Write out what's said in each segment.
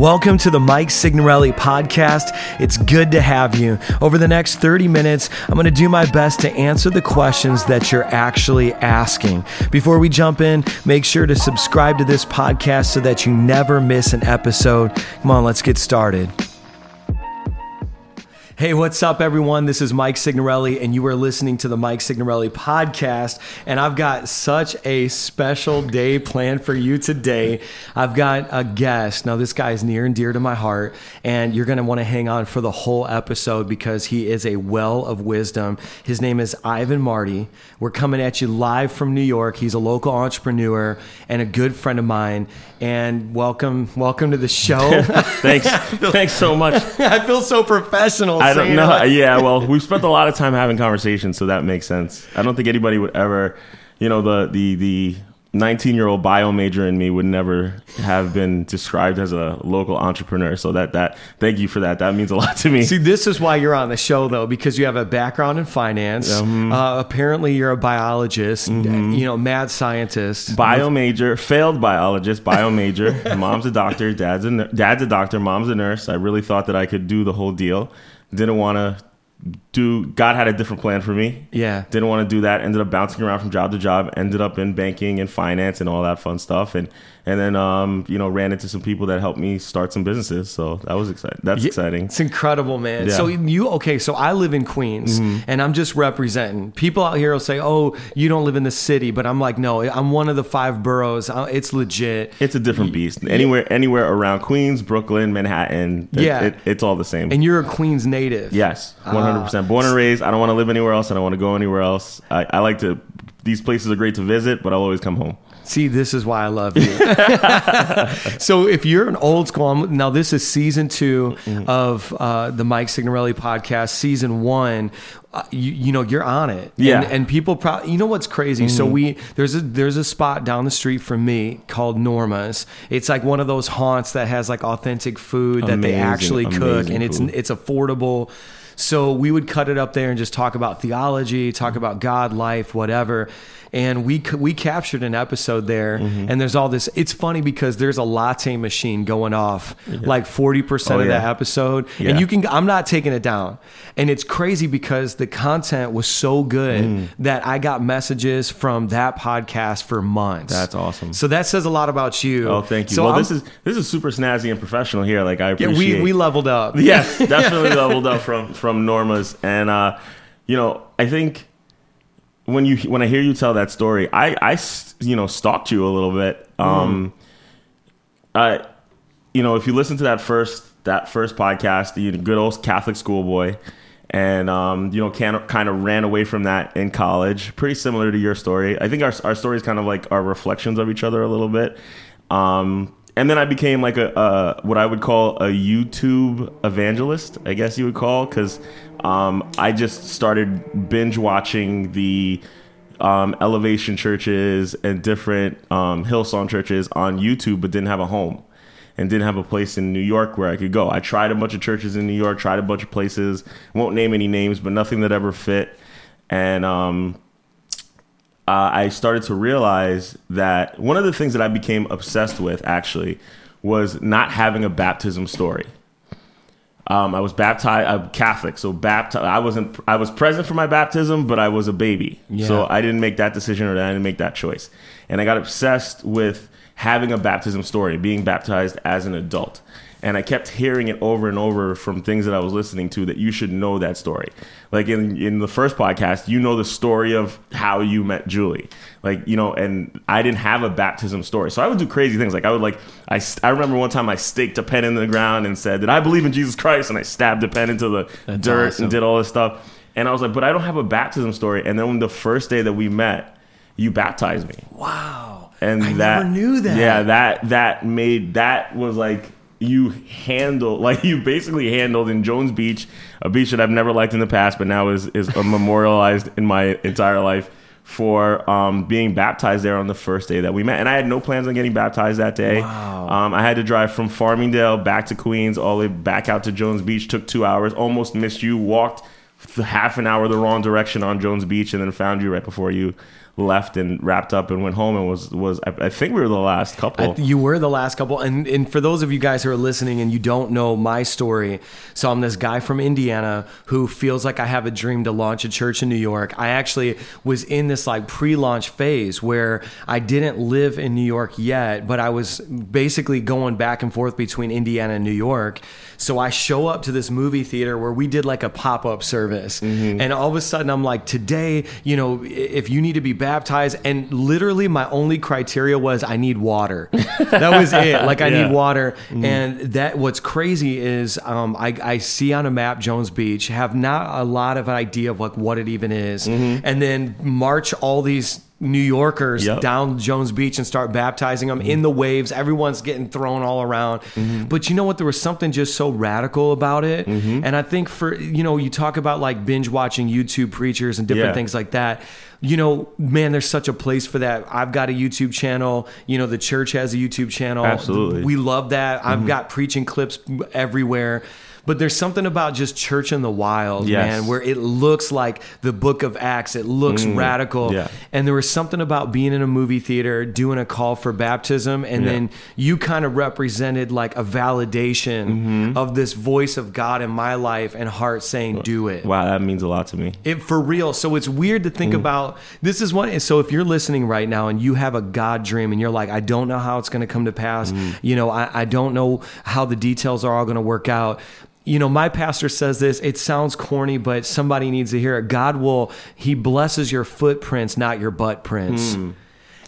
Welcome to the Mike Signorelli podcast. It's good to have you. Over the next 30 minutes, I'm going to do my best to answer the questions that you're actually asking. Before we jump in, make sure to subscribe to this podcast so that you never miss an episode. Come on, let's get started. Hey, what's up, everyone? This is Mike Signorelli, and you are listening to the Mike Signorelli podcast. And I've got such a special day planned for you today. I've got a guest. Now, this guy is near and dear to my heart, and you're going to want to hang on for the whole episode because he is a well of wisdom. His name is Ivan Marty. We're coming at you live from New York. He's a local entrepreneur and a good friend of mine. And welcome, welcome to the show. Thanks. Thanks so much. I feel so professional. I don't know. it. Yeah, well, we've spent a lot of time having conversations, so that makes sense. I don't think anybody would ever, you know, the the the 19 year old bio major in me would never have been described as a local entrepreneur. So that that thank you for that. That means a lot to me. See, this is why you're on the show, though, because you have a background in finance. Mm-hmm. Uh, apparently, you're a biologist, you know, mad scientist. bio major, failed biologist, bio major. mom's a doctor, dad's a dad's a doctor, mom's a nurse. I really thought that I could do the whole deal. Didn't want to do. God had a different plan for me. Yeah. didn't want to do that. Ended up bouncing around from job to job. Ended up in banking and finance and all that fun stuff. And and then um you know ran into some people that helped me start some businesses. So that was exciting. That's exciting. It's incredible, man. Yeah. So you okay? So I live in Queens, and I'm just representing. People out here will say, "Oh, you don't live in the city," but I'm like, "No, I'm one of the five boroughs. Uh, It's legit." It's a different beast. Anywhere anywhere around Queens, Brooklyn, Manhattan. it- Yeah. it, it's all the same. And you're a Queens native. Yes, one hundred percent. Born and raised. I don't want to live anywhere else. I don't want to go anywhere else. I, I like to. These places are great to visit, but I'll always come home. See, this is why I love you. so, if you're an old school, now this is season 2 of uh, the Mike Signorelli podcast. Season one, uh, you, you know, you're on it. Yeah. and, and people probably, you know, what's crazy? So we there's a there's a spot down the street from me called Norma's. It's like one of those haunts that has like authentic food that they actually cook, amazing and it's it's affordable. So we would cut it up there and just talk about theology, talk mm-hmm. about God, life, whatever. And we we captured an episode there, Mm-hmm. and there's all this. It's funny because there's a latte machine going off like forty percent Oh, of that yeah. episode, Yeah. and you can. I'm not taking it down, and it's crazy because the content was so good Mm. that I got messages from that podcast for months. That's awesome. So that says a lot about you. Oh, thank you. So well, I'm- this is this is super snazzy and professional here. Like I yeah, appreciate. we we leveled up. yes, definitely leveled up from from Norma's, and uh, you know, I think when you when I hear you tell that story, I I s- you know stalked you a little bit. Um, I, you know, if you listen to that first that first podcast, the good old Catholic schoolboy, and um, you know, kind of kind of ran away from that in college. Pretty similar to your story. I think our our stories kind of like are reflections of each other a little bit. Um, and then I became like a, a what I would call a YouTube evangelist, I guess you would call, because um, I just started binge watching the um, elevation churches and different um, Hillsong churches on YouTube, but didn't have a home and didn't have a place in New York where I could go. I tried a bunch of churches in New York, tried a bunch of places, won't name any names, but nothing that ever fit. And um, uh, I started to realize that one of the things that I became obsessed with actually was not having a baptism story. Um, I was baptized. I'm Catholic, so baptized. I wasn't. I was present for my baptism, but I was a baby, Yeah. so I didn't make that decision or I didn't make that choice. And I got obsessed with having a baptism story, being baptized as an adult. And I kept hearing it over and over from things that I was listening to that you should know that story. Like in in the first podcast, you know the story of how you met Julie. Like, you know, and I didn't have a baptism story. So I would do crazy things. Like I would like I I remember one time I staked a pen in the ground and said, that I believe in Jesus Christ?" and I stabbed a pen into the That's dirt awesome. and did all this stuff. And I was like, "But I don't have a baptism story." And then when the first day that we met, you baptized me Wow. and I that never knew that. Yeah, that that made that was like you handle like you basically handled in Jones Beach, a beach that I've never liked in the past, but now is is memorialized in my entire life for um, being baptized there on the first day that we met. And I had no plans on getting baptized that day. Wow. Um, I had to drive from Farmingdale back to Queens, all the way back out to Jones Beach. Took two hours. Almost missed you. Walked half an hour the wrong direction on Jones Beach, and then found you right before you left and wrapped up and went home and was was I, I think we were the last couple. You were the last couple, and and for those of you guys who are listening and you don't know my story, so I'm this guy from Indiana who feels like I have a dream to launch a church in New York. I actually was in this like pre-launch phase where I didn't live in New York yet, but I was basically going back and forth between Indiana and New York. So I show up to this movie theater where we did like a pop-up service, mm-hmm. and all of a sudden I'm like, today, you know, if you need to be baptized, and literally my only criteria was I need water. that was it. Like I Yeah. need water, mm-hmm. and that what's crazy is um, I, I see on a map Jones Beach, have not a lot of idea of like what it even is, mm-hmm. and then march all these. New Yorkers Yep. down Jones Beach and start baptizing them in mm-hmm. the waves. Everyone's getting thrown all around. Mm-hmm. But you know what? There was something just so radical about it. Mm-hmm. And I think for, you know, you talk about like binge watching YouTube preachers and different Yeah. things like that. You know, man, there's such a place for that. I've got a YouTube channel. You know, the church has a YouTube channel. Absolutely. We love that. I've got preaching clips everywhere. But there's something about just church in the wild, Yes. man, where it looks like the book of Acts. It looks radical. yeah. And there was something about being in a movie theater, doing a call for baptism, and Yeah. then you kind of represented like a validation Mm-hmm. of this voice of God in my life and heart saying, do it. wow, that means a lot to me. It for real. So it's weird to Mm. think about. This is what. So if you're listening right now and you have a God dream and you're like, I don't know how it's going to come to pass. Mm. You know, I, I don't know how the details are all going to work out. You know, my pastor says this. It sounds corny, but somebody needs to hear it. God will. He blesses your footprints, not your butt prints. Mm.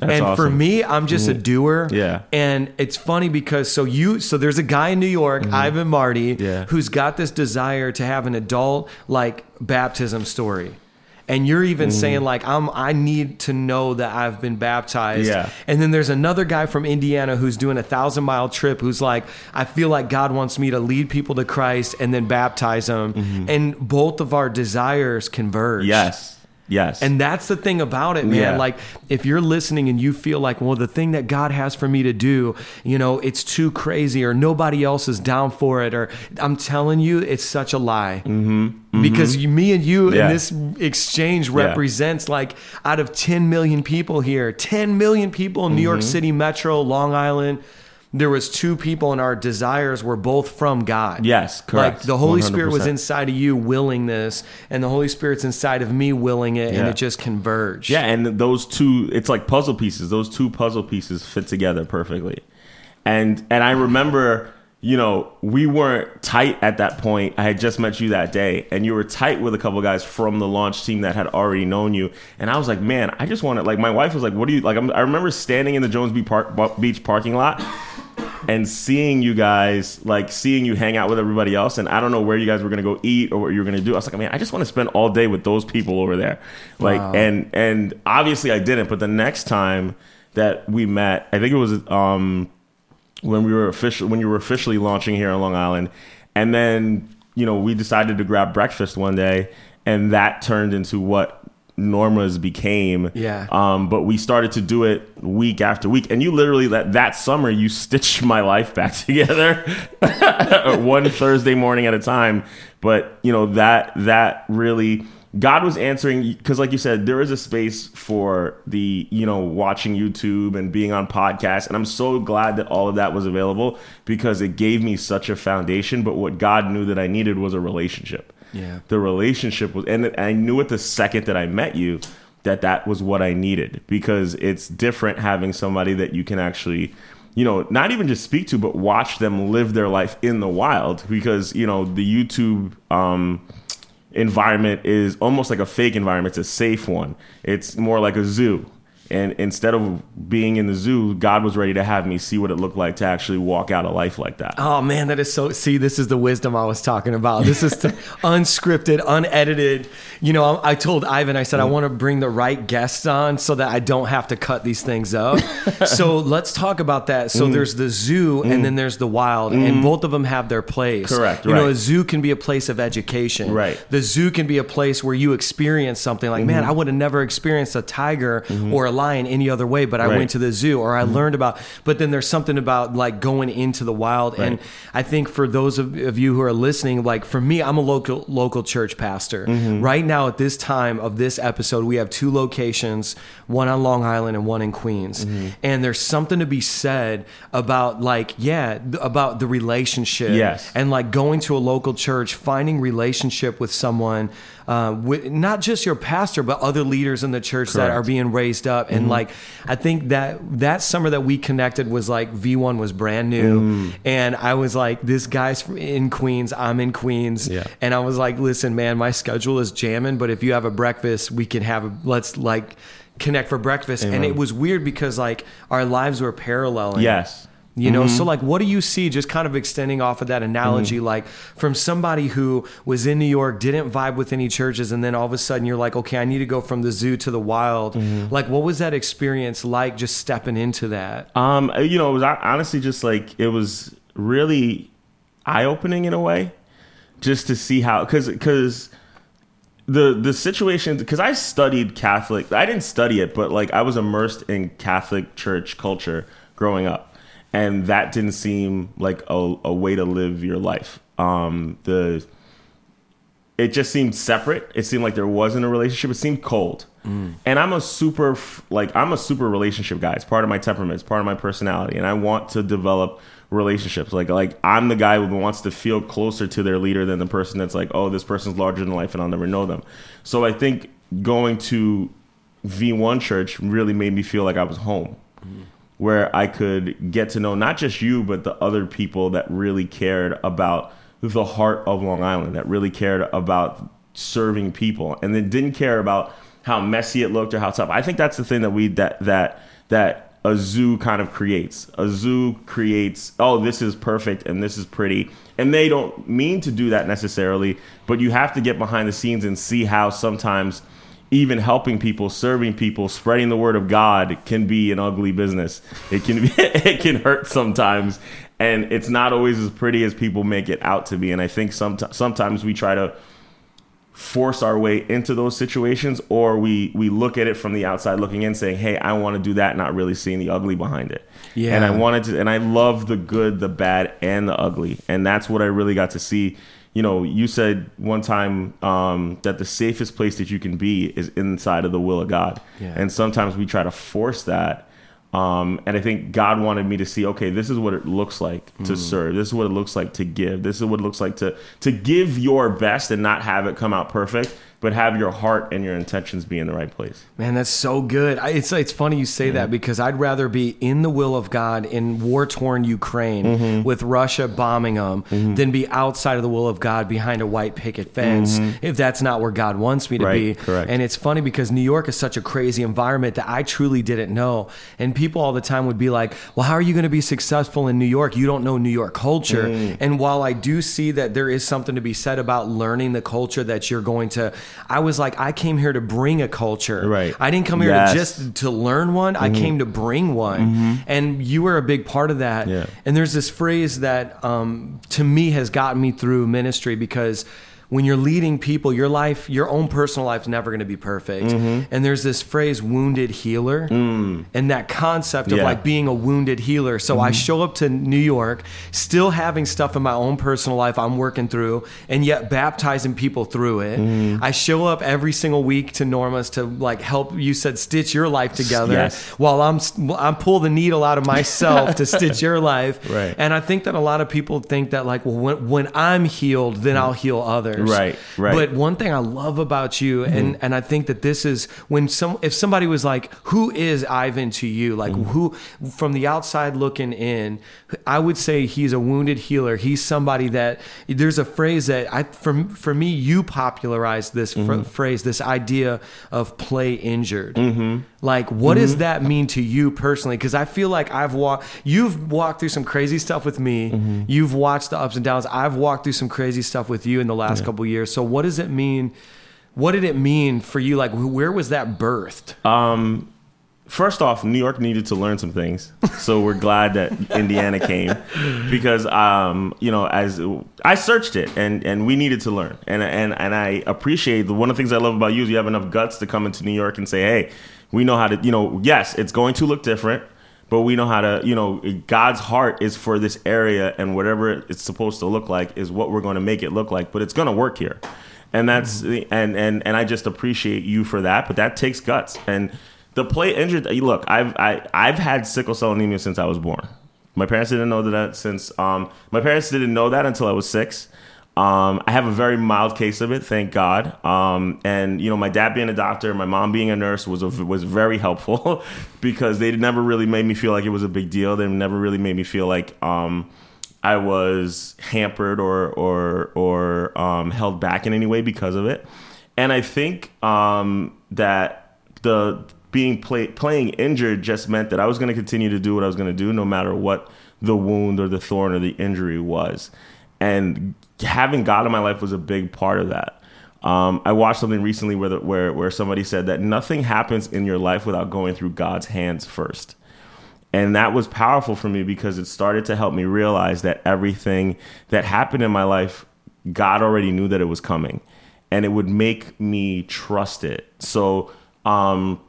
And for me, I'm just a doer. Yeah. And it's funny because so you so there's a guy in New York, Ivan Marty, Mm-hmm. Yeah. who's got this desire to have an adult like baptism story. And you're even Mm-hmm. saying like I'm I need to know that I've been baptized. Yeah. And then there's another guy from Indiana who's doing a thousand mile trip who's like, I feel like God wants me to lead people to Christ and then baptize them. And both of our desires converge. Mm-hmm. Yes. Yes. And that's the thing about it, man. Yeah. Like, if you're listening and you feel like, well, the thing that God has for me to do, you know, it's too crazy or nobody else is down for it, or I'm telling you, it's such a lie. Mm-hmm. Because you, me and you Yeah. in this exchange represents like out of 10 million people here, 10 million people in New York Mm-hmm. City Metro, Long Island. There was two people, and our desires were both from God. Yes, correct. Like the Holy Spirit was inside of you willing this, and the Holy Spirit's inside of me willing it, and it just converged. Yeah, and those two it's like puzzle pieces. Those two puzzle pieces fit together perfectly. And and I remember, you know, we weren't tight at that point. I had just met you that day and you were tight with a couple guys from the launch team that had already known you. And I was like, "Man, I just want to like my wife was like, "What do you like I'm, I remember standing in the Jones Beach, Park, Beach parking lot and seeing you guys, like seeing you hang out with everybody else, and I don't know where you guys were gonna go eat or what you were gonna do. I was like, man, I just want to spend all day with those people over there, like, Wow. and and obviously I didn't. But the next time that we met, I think it was um when we were official when you were officially launching here on Long Island, and then you know we decided to grab breakfast one day, and that turned into what Norma's became. Yeah. Um, but we started to do it week after week, and you literally that that summer you stitched my life back together one Thursday morning at a time. But you know that that really God was answering because, like you said, there is a space for the you know watching YouTube and being on podcasts, and I'm so glad that all of that was available because it gave me such a foundation. But what God knew that I needed was a relationship Yeah. the relationship was and i knew it the second that i met you that that was what i needed because it's different having somebody that you can actually you know not even just speak to but watch them live their life in the wild because you know the youtube um environment is almost like a fake environment. It's a safe one. It's more like a zoo and instead of being in the zoo god was ready to have me see what it looked like to actually walk out a life like that Oh man, that is so. See, this is the wisdom I was talking about. This is unscripted, unedited. You know, I, I told Ivan, I said I want to bring the right guests on so that I don't have to cut these things up. so let's talk about that. So Mm. there's the zoo, and then there's the wild, and both of them have their place. Correct, You know, a zoo can be a place of education. Right. Mm-hmm. The zoo can be a place where you experience something like, man, I would have never experienced a tiger or a lion any other way, but I Right. went to the zoo or I mm-hmm. learned about. But then there's something about like going into the wild, and I think for those of, of you who are listening, like for me, I'm a local local church pastor. Mm-hmm. Right now, at this time of this episode, we have two locations, one on Long Island and one in Queens, mm-hmm. and there's something to be said about like yeah, about the relationship, Yes. and like going to a local church, finding relationship with someone, uh, with, not just your pastor, but other leaders in the church that Correct. Mm-hmm. are being raised up. And like, I think that that summer that we connected was like V1 was brand new. Mm. And I was like, this guy's in Queens, I'm in Queens. Yeah. And I was like, listen, man, my schedule is jamming, but if you have a breakfast, we can have a, let's like, connect for breakfast and it was weird because like our lives were paralleling Yes. You know, Mm-hmm. so like, what do you see? Just kind of extending off of that analogy, like from somebody who was in New York, didn't vibe with any churches, and then all of a sudden you're like, okay, I need to go from the zoo to the wild. Mm-hmm. Like, what was that experience like? Just stepping into that. Um, you know, it was honestly just like it was really eye opening in a way, just to see how because because the the situation because I studied Catholic. I didn't study it, but like I was immersed in Catholic church culture growing up, and that didn't seem like a, a way to live your life. Um, the it just seemed separate. It seemed like there wasn't a relationship. It seemed cold. And I'm a super like I'm a super relationship guy. It's part of my temperament. It's part of my personality, and I want to develop relationships. Like like I'm the guy who wants to feel closer to their leader than the person that's like, oh, this person's larger than life, and I'll never know them. So I think going to V1 church really made me feel like I was home where I could get to know not just you, but the other people that really cared about the heart of Long Island, that really cared about serving people, and then didn't care about how messy it looked or how tough. I think that's the thing that we that that that a zoo kind of creates. A zoo creates, oh, this is perfect and this is pretty. And they don't mean to do that necessarily, but you have to get behind the scenes and see how sometimes even helping people, serving people, spreading the word of God can be an ugly business. It can be, it can hurt sometimes, and it's not always as pretty as people make it out to be. And I think some, sometimes we try to force our way into those situations, or we we look at it from the outside looking in, saying, "Hey, I want to do that," not really seeing the ugly behind it. Yeah. and I wanted to, and I love the good, the bad, and the ugly, and that's what I really got to see you know, you said one time um, that the safest place that you can be is inside of the will of God. Yeah. And sometimes we try to force that. Um, and I think God wanted me to see, okay, this is what it looks like to serve. This is what it looks like to give. This is what it looks like to to give your best and not have it come out perfect, but have your heart and your intentions be in the right place. Man, that's so good. I, it's it's funny you say that because I'd rather be in the will of God in war torn Ukraine Mm-hmm. with Russia bombing them than be outside of the will of God behind a white picket fence if that's not where God wants me to Mm-hmm. Right, be. correct. And it's funny because New York is such a crazy environment that I truly didn't know. And people all the time would be like, "Well, how are you going to be successful in New York? You don't know New York culture." Mm. And while I do see that there is something to be said about learning the culture that you're going to, I was like, I came here to bring a culture. Right. I didn't come here Yes. to just to learn one. I came to bring one, and you were a big part of that. Yeah. And there's this phrase that um, to me has gotten me through ministry because when you're leading people, your life, your own personal life is never going to be perfect. Mm-hmm. And there's this phrase, wounded healer, and that concept of Mm. Yeah. Mm-hmm. like being a wounded healer. So I show up to New York, still having stuff in my own personal life I'm working through, and yet baptizing people through it. Mm-hmm. I show up every single week to Norma's to like help you said stitch your life together Yes. while I'm I'm pull the needle out of myself to stitch your life. Right. And I think that a lot of people think that like, well, when, when I'm healed, then I'll heal others. Right, right. But one thing I love about you, mm-hmm. and and I think that this is when some if somebody was like, who is Ivan to you? Like mm-hmm. who from the outside looking in, I would say he's a wounded healer. He's somebody that there's a phrase that I for for me you popularized this fr- mm-hmm. phrase, this idea of play injured. Like, what does that mean to you personally? Because I feel like I've walked, you've walked through some crazy stuff with me. You've watched the ups and downs. I've walked through some crazy stuff with you in the last couple years. So, what does it mean? What did it mean for you? Like, where was that birthed? Um, First off, New York needed to learn some things, so we're glad that Indiana came because, um, you know, as I searched it and and we needed to learn, and and and I appreciate the one of the things I love about you is you have enough guts to come into New York and say, hey, We know how to, you know, yes, it's going to look different, but we know how to, you know, God's heart is for this area, and whatever it's supposed to look like is what we're going to make it look like. But it's going to work here, and that's and and and I just appreciate you for that. But that takes guts and. The play injured. Look, I've I, I've had sickle cell anemia since I was born. My parents didn't know that since um, my parents didn't know that until I was six. Um, I have a very mild case of it, thank God. Um, and you know, my dad being a doctor, my mom being a nurse was a, was very helpful because they never really made me feel like it was a big deal. They never really made me feel like um, I was hampered or or or um, held back in any way because of it. And I think um, that the being play, playing injured just meant that I was going to continue to do what I was going to do, no matter what the wound or the thorn or the injury was. And having God in my life was a big part of that. Um, I watched something recently where, the, where where somebody said that nothing happens in your life without going through God's hands first. And that was powerful for me because it started to help me realize that everything that happened in my life, God already knew that it was coming. And it would make me trust it. So, um,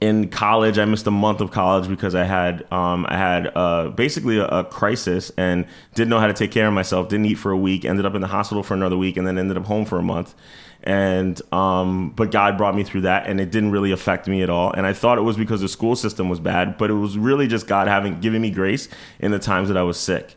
in college, I missed a month of college because I had um, I had uh, basically a, a, crisis and didn't know how to take care of myself. Didn't eat for a week. Ended up in the hospital for another week, and then ended up home for a month. And um, but God brought me through that, and it didn't really affect me at all. And I thought it was because the school system was bad, but it was really just God having given me grace in the times that I was sick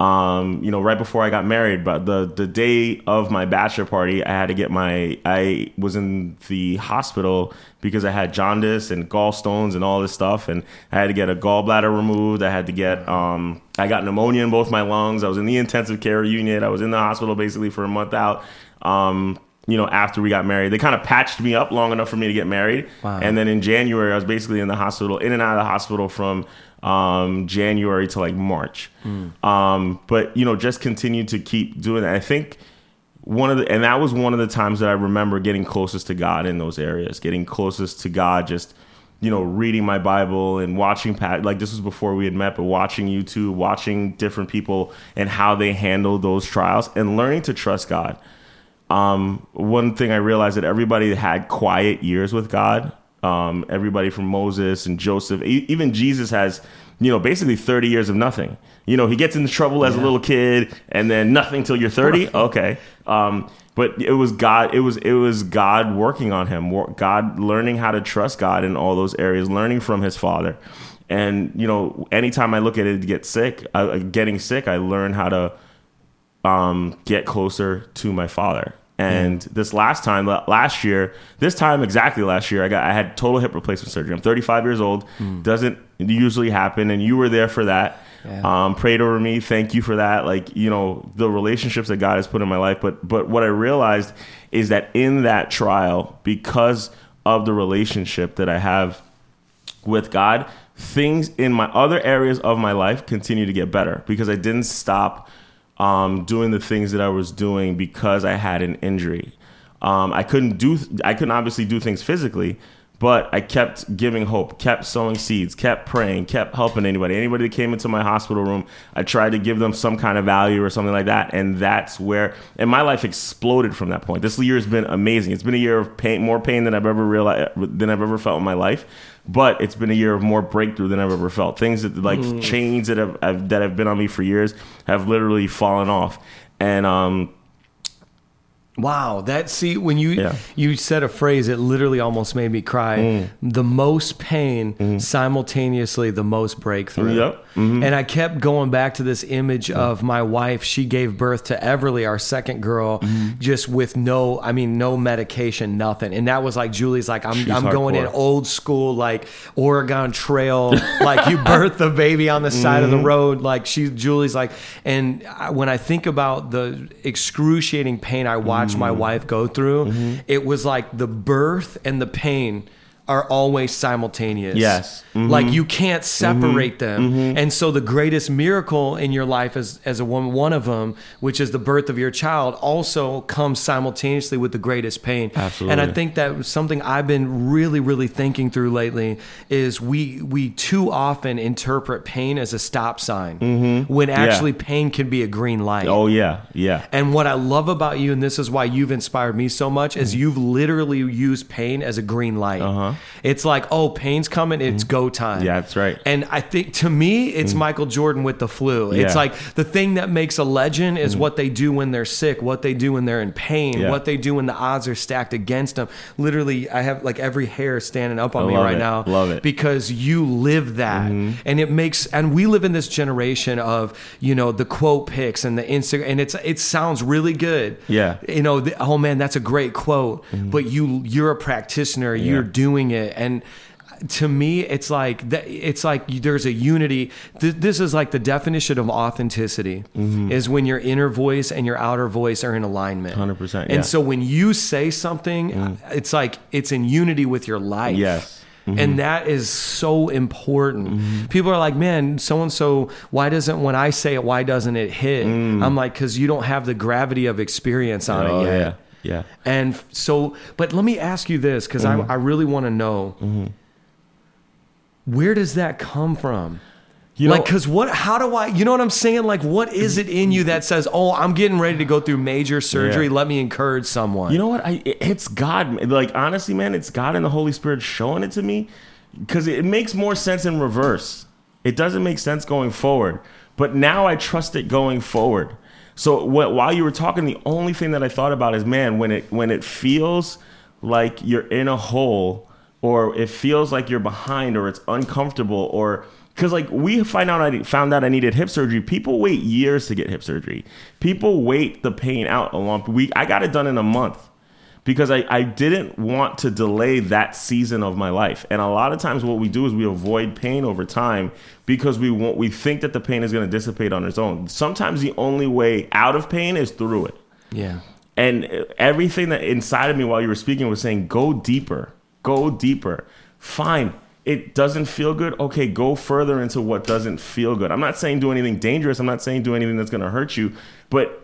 um, you know, right before I got married, but the the day of my bachelor party, I had to get my I was in the hospital because I had jaundice and gallstones and all this stuff, and I had to get a gallbladder removed. I had to get um, I got pneumonia in both my lungs. I was in the intensive care unit. I was in the hospital basically for a month out. Um, you know, after we got married, they kind of patched me up long enough for me to get married, wow. and then in January, I was basically in the hospital, in and out of the hospital from um, January to like March. Mm. Um, but you know, just continue to keep doing that. I think one of the and that was one of the times that I remember getting closest to God in those areas, getting closest to God, just you know, reading my Bible and watching Pat. Like this was before we had met, but watching YouTube, watching different people and how they handle those trials, and learning to trust God. Um, one thing I realized that everybody had quiet years with God um, everybody from Moses and Joseph, even Jesus has, you know, basically 30 years of nothing. You know, he gets into trouble as yeah. a little kid and then nothing till you're 30. Okay. Um, but it was God. It was it was God working on him. God learning how to trust God in all those areas, learning from his father. And you know, anytime I look at it, get sick, uh, getting sick, I learn how to um, get closer to my father. And mm. this last time, last year, this time exactly last year, I got I had total hip replacement surgery. I'm 35 years old. Mm. Doesn't usually happen, and you were there for that. Yeah. Um, prayed over me. Thank you for that. Like you know the relationships that God has put in my life. But but what I realized is that in that trial, because of the relationship that I have with God, things in my other areas of my life continue to get better because I didn't stop um, doing the things that I was doing because I had an injury. Um, I couldn't do, I couldn't obviously do things physically, but I kept giving hope, kept sowing seeds, kept praying, kept helping anybody. Anybody that came into my hospital room, I tried to give them some kind of value or something like that. And that's where, and my life exploded from that point. This year has been amazing. It's been a year of pain, more pain than I've ever realized, than I've ever felt in my life but it's been a year of more breakthrough than I've ever felt. Things that like mm. chains that have, have, that have been on me for years have literally fallen off, and um, Wow, that see when you yeah. you said a phrase it literally almost made me cry. Mm. The most pain mm. simultaneously the most breakthrough. Yep. Mm-hmm. And I kept going back to this image mm. of my wife. She gave birth to Everly, our second girl, mm-hmm. just with no I mean no medication, nothing. And that was like Julie's like I'm She's I'm hardcore. going in old school like Oregon Trail like you birth the baby on the side mm-hmm. of the mm-hmm. road like she Julie's like and when I think about the excruciating pain I watched my mm-hmm. wife go through, mm-hmm. it was like the birth and the pain are always simultaneous. Yes. Mm-hmm. Like you can't separate mm-hmm. them. Mm-hmm. And so the greatest miracle in your life as, as a woman, one of them, which is the birth of your child, also comes simultaneously with the greatest pain. Absolutely. And I think that something I've been really, really thinking through lately is we we too often interpret pain as a stop sign mm-hmm. when actually yeah. pain can be a green light. Oh yeah, yeah. And what I love about you, and this is why you've inspired me so much, is mm-hmm. you've literally used pain as a green light. Uh-huh It's like, oh, pain's coming, it's mm-hmm. go time. Yeah, that's right. And I think to me, it's mm. Michael Jordan with the flu. It's Yeah. like the thing that makes a legend is mm. what they do when they're sick, what they do when they're in pain, Yeah. what they do when the odds are stacked against them. Literally, I have like every hair standing up on I me love right it. now. Love it. Mm-hmm. Because you live that. Mm-hmm. And it makes and we live in this generation of, you know, the quote pics and the Instagram and it's it sounds really good. Yeah. You know, the, oh man, that's a great quote. Mm-hmm. But you you're a practitioner, you're doing it. And to me it's like it's like there's a unity. This is like the definition of authenticity mm-hmm. is when your inner voice and your outer voice are in alignment. 100%, and so when you say something mm. it's like it's in unity with your life. Yes. Mm-hmm. and that is so important. Mm-hmm. People are like man so and so why doesn't when i say it why doesn't it hit? Mm. I'm like because you don't have the gravity of experience on oh it yet. yeah, yeah. and so, but let me ask you this because Mm-hmm. I, I really want to know where does that come from? You know, like, because what, how do I, you know what I'm saying? Like, what is it in you that says, oh, I'm getting ready to go through major surgery. Yeah. Let me encourage someone. You know what? I it's God. Like honestly, man, it's God and the Holy Spirit showing it to me because it makes more sense in reverse. It doesn't make sense going forward, but now I trust it going forward. So wh- while you were talking, the only thing that I thought about is, man, when it when it feels like you're in a hole, or it feels like you're behind, or it's uncomfortable, or because like we find out I found out I needed hip surgery. People wait years to get hip surgery. People wait the pain out a long. We I got it done in a month because I, I didn't want to delay that season of my life. And a lot of times what we do is we avoid pain over time because we want we think that the pain is going to dissipate on its own. Sometimes the only way out of pain is through it. yeah. And everything that inside of me while you were speaking was saying, go deeper, go deeper. Fine. It doesn't feel good. Okay, go further into what doesn't feel good. I'm not saying do anything dangerous. I'm not saying do anything that's going to hurt you, but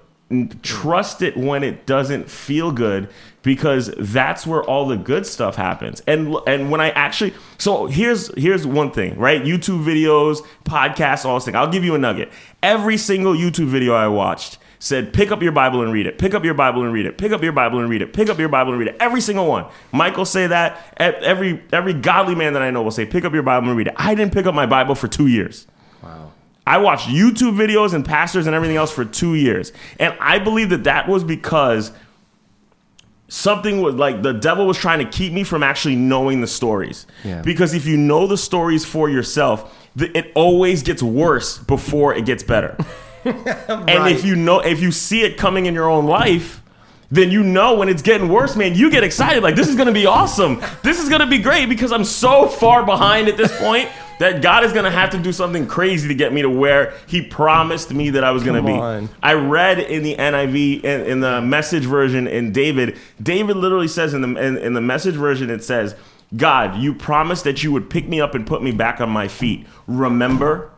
trust it when it doesn't feel good because that's where all the good stuff happens. And and when I actually so here's here's one thing, right? YouTube videos, podcasts, all this thing. I'll give you a nugget. Every single YouTube video I watched said pick up your bible and read it pick up your bible and read it pick up your bible and read it pick up your bible and read it every single one michael say that every every godly man that i know will say pick up your bible and read it i didn't pick up my bible for two years Wow. I watched YouTube videos and pastors and everything else for two years. And I believe that that was because something was like the devil was trying to keep me from actually knowing the stories. Yeah. Because if you know the stories for yourself, it always gets worse before it gets better. And if you know, if you see it coming in your own life, then you know when it's getting worse, man, you get excited. Like, this is gonna be awesome. This is gonna be great because I'm so far behind at this point that God is gonna have to do something crazy to get me to where He promised me that I was gonna Come be. on. I read in the NIV, in, in the message version, in David, David literally says in the, in, in the message version, it says, God, you promised that you would pick me up and put me back on my feet. Remember?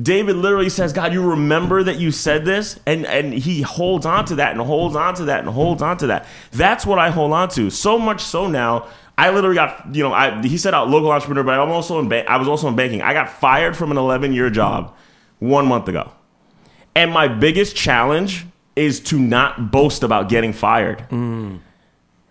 David literally says, God, you remember that you said this? And and he holds on to that and holds on to that and holds on to that. That's what I hold on to. So much so now, I literally got, you know, I he said out local entrepreneur, but I'm also in ba- I was also in banking. I got fired from an 11 year job one month ago. And my biggest challenge is to not boast about getting fired. Mm.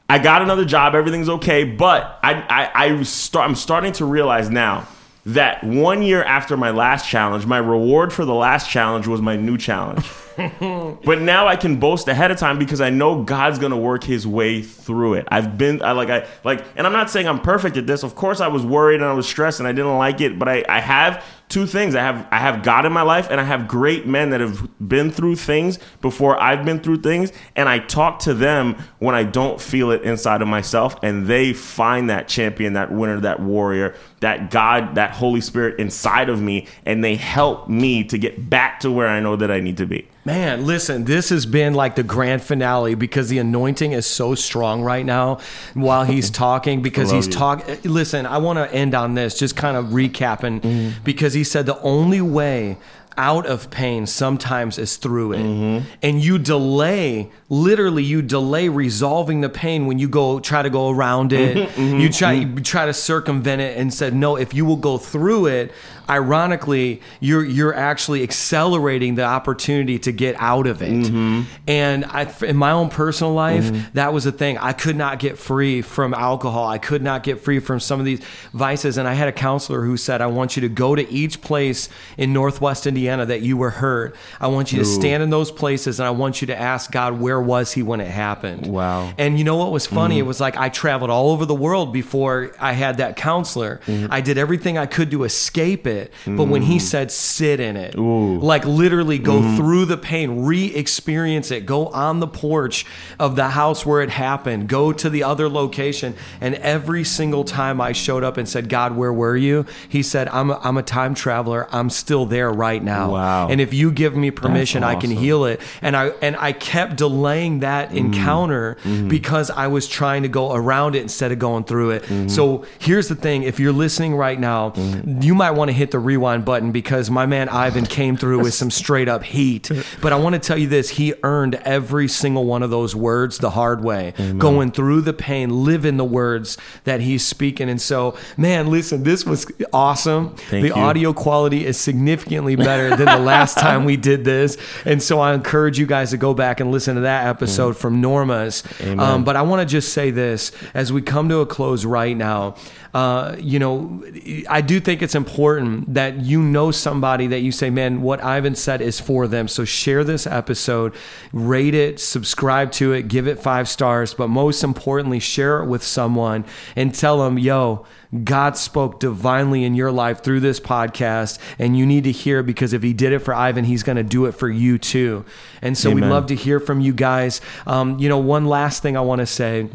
I got another job, everything's okay, but I, I, I start, I'm starting to realize now that one year after my last challenge, my reward for the last challenge was my new challenge. but now I can boast ahead of time because I know God's gonna work His way through it. I've been, I like, I like, and I'm not saying I'm perfect at this. Of course, I was worried and I was stressed and I didn't like it, but I, I have two things. I have, I have God in my life and I have great men that have been through things before I've been through things, and I talk to them when I don't feel it inside of myself, and they find that champion, that winner, that warrior, that God, that Holy Spirit inside of me, and they help me to get back to where I know that I need to be. Man, listen, this has been like the grand finale because the anointing is so strong right now while he's talking because he's talking. Listen, I want to end on this, just kind of recapping Mm-hmm. because he said the only way out of pain sometimes is through it. Mm-hmm. And you delay, literally, you delay resolving the pain when you go try to go around it. Mm-hmm, You try you try to circumvent it and said, "No, if you will go through it, ironically, you're you're actually accelerating the opportunity to get out of it. Mm-hmm. And I, in my own personal life, mm-hmm. that was a thing. I could not get free from alcohol. I could not get free from some of these vices. And I had a counselor who said, "I want you to go to each place in Northwest Indiana that you were hurt. I want you to stand in those places, and I want you to ask God, where was He when it happened?" Wow. And you know what was funny? Mm-hmm. It was like I traveled all over the world before I had that counselor. Mm-hmm. I did everything I could to escape it, but when he mm. said sit in it, like literally go mm-hmm. through the pain, re-experience it, go on the porch of the house where it happened, go to the other location, and every single time I showed up and said, "God, where were you?" He said, "I'm a, I'm a time traveler. I'm still there right now. Wow. And if you give me permission, I can heal it." And I and I kept delaying that mm. encounter mm-hmm. because I was trying to go around it instead of going through it. Mm-hmm. So here's the thing: if you're listening right now, you might want to hit the rewind button because my man Ivan came through with some straight up heat. But I want to tell you this: he earned every single one of those words the hard way, going through the pain, living the words that he's speaking. And so, man, listen, this was awesome. Thank the you. audio quality is significantly better than the last time we did this. And so I encourage you guys to go back and listen to that episode from Norma's. Um, but I want to just say this as we come to a close right now. Uh, you know, I do think it's important that you know somebody that you say, man, what Ivan said is for them. So share this episode, rate it, subscribe to it, give it five stars, but most importantly, share it with someone and tell them, yo, God spoke divinely in your life through this podcast, and you need to hear because if He did it for Ivan, He's going to do it for you too. And so we'd love to hear from you guys. Um, you know, one last thing I want to say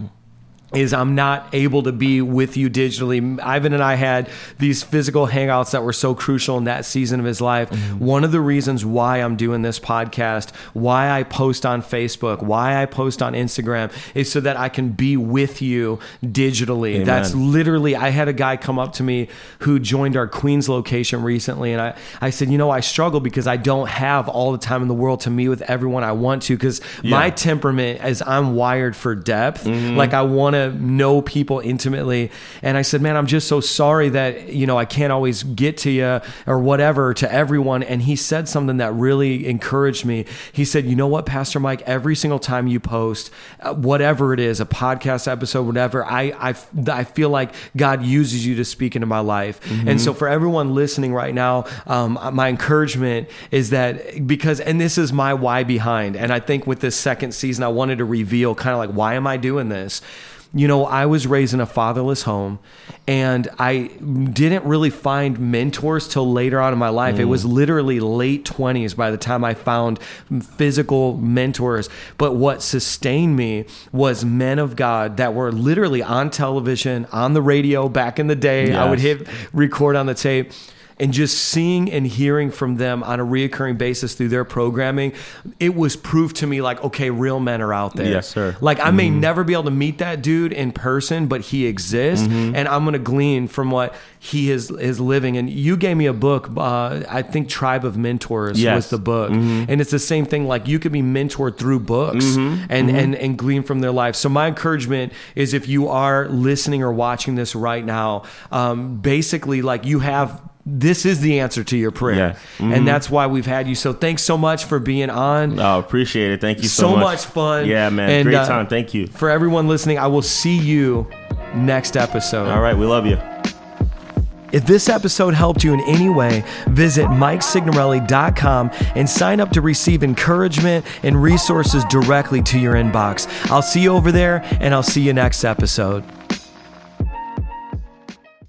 is I'm not able to be with you digitally. Ivan and I had these physical hangouts that were so crucial in that season of his life. Mm-hmm. One of the reasons why I'm doing this podcast, why I post on Facebook, why I post on Instagram is so that I can be with you digitally. Amen. That's literally I had a guy come up to me who joined our Queens location recently and I I said, "You know, I struggle because I don't have all the time in the world to meet with everyone I want to cuz my temperament is I'm wired for depth. Mm-hmm. Like I want to know people intimately. And I said, "Man, I'm just so sorry that, you know, I can't always get to you or whatever to everyone." And he said something that really encouraged me. He said, "You know what, Pastor Mike, every single time you post uh, whatever it is, a podcast episode, whatever, I I I feel like God uses you to speak into my life." And so for everyone listening right now, um, my encouragement is that because and this is my why behind and I think with this second season I wanted to reveal kind of like why am I doing this? You know, I was raised in a fatherless home and I didn't really find mentors till later on in my life. It mm. was literally late 20s by the time I found physical mentors. But what sustained me was men of God that were literally on television, on the radio back in the day. I would hit record on the tape and just seeing and hearing from them on a reoccurring basis through their programming, it was proof to me like, okay, real men are out there. Yes, sir. Like I may mm-hmm. never be able to meet that dude in person, but he exists, mm-hmm. and I'm gonna glean from what he is is living. And you gave me a book, uh, I think Tribe of Mentors Yes. was the book, mm-hmm. and it's the same thing. Like you could be mentored through books and and and glean from their life. So my encouragement is if you are listening or watching this right now, um, basically like you have. This is the answer to your prayer. Yeah. And that's why we've had you. So thanks so much for being on. Oh, appreciate it. Thank you so, So much fun. Yeah, man. And, Great uh, time. Thank you. For everyone listening, I will see you next episode. All right. We love you. If this episode helped you in any way, visit MikeSignorelli.com and sign up to receive encouragement and resources directly to your inbox. I'll see you over there, and I'll see you next episode.